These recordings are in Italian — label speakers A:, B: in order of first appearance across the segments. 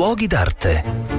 A: luoghi d'arte.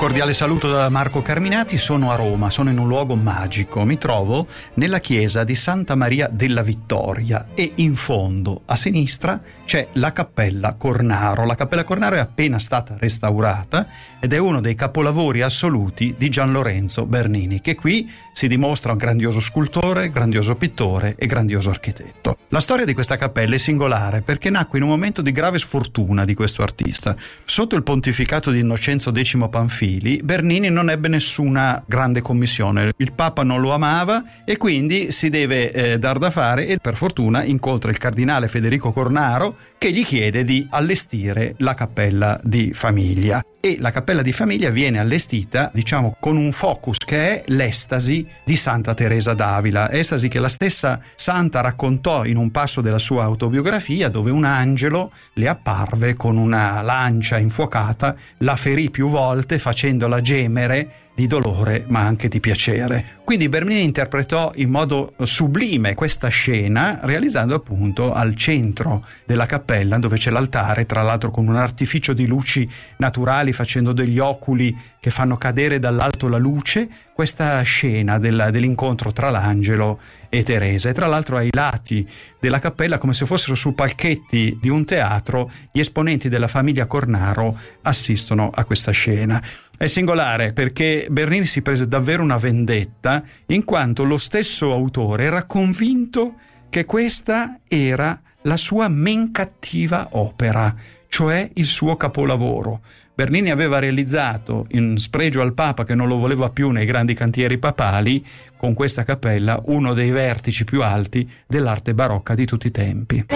B: Cordiale saluto da Marco Carminati, sono a Roma, sono in un luogo magico, mi trovo nella chiesa di Santa Maria della Vittoria e in fondo a sinistra c'è la Cappella Cornaro. La Cappella Cornaro è appena stata restaurata ed è uno dei capolavori assoluti di Gian Lorenzo Bernini, che qui si dimostra un grandioso scultore, grandioso pittore e grandioso architetto. La storia di questa cappella è singolare perché nacque in un momento di grave sfortuna di questo artista. Sotto il pontificato di Innocenzo X Panfilo, fili, Bernini non ebbe nessuna grande commissione. Il Papa non lo amava e quindi si deve eh, dar da fare e per fortuna incontra il cardinale Federico Cornaro che gli chiede di allestire la cappella di famiglia. E la cappella di famiglia viene allestita, diciamo, con un focus che è l'estasi di Santa Teresa d'Avila, estasi che la stessa santa raccontò in un passo della sua autobiografia dove un angelo le apparve con una lancia infuocata, la ferì più volte facendola gemere di dolore ma anche di piacere. Quindi Bernini interpretò in modo sublime questa scena realizzando appunto al centro della cappella dove c'è l'altare, tra l'altro con un artificio di luci naturali facendo degli oculi che fanno cadere dall'alto la luce, questa scena del, dell'incontro tra l'angelo e Teresa e tra l'altro ai lati della cappella come se fossero su palchetti di un teatro gli esponenti della famiglia Cornaro assistono a questa scena. È singolare perché Bernini si prese davvero una vendetta in quanto lo stesso autore era convinto che questa era la sua men cattiva opera, cioè il suo capolavoro. Bernini aveva realizzato, in spregio al Papa che non lo voleva più nei grandi cantieri papali, con questa cappella uno dei vertici più alti dell'arte barocca di tutti i tempi.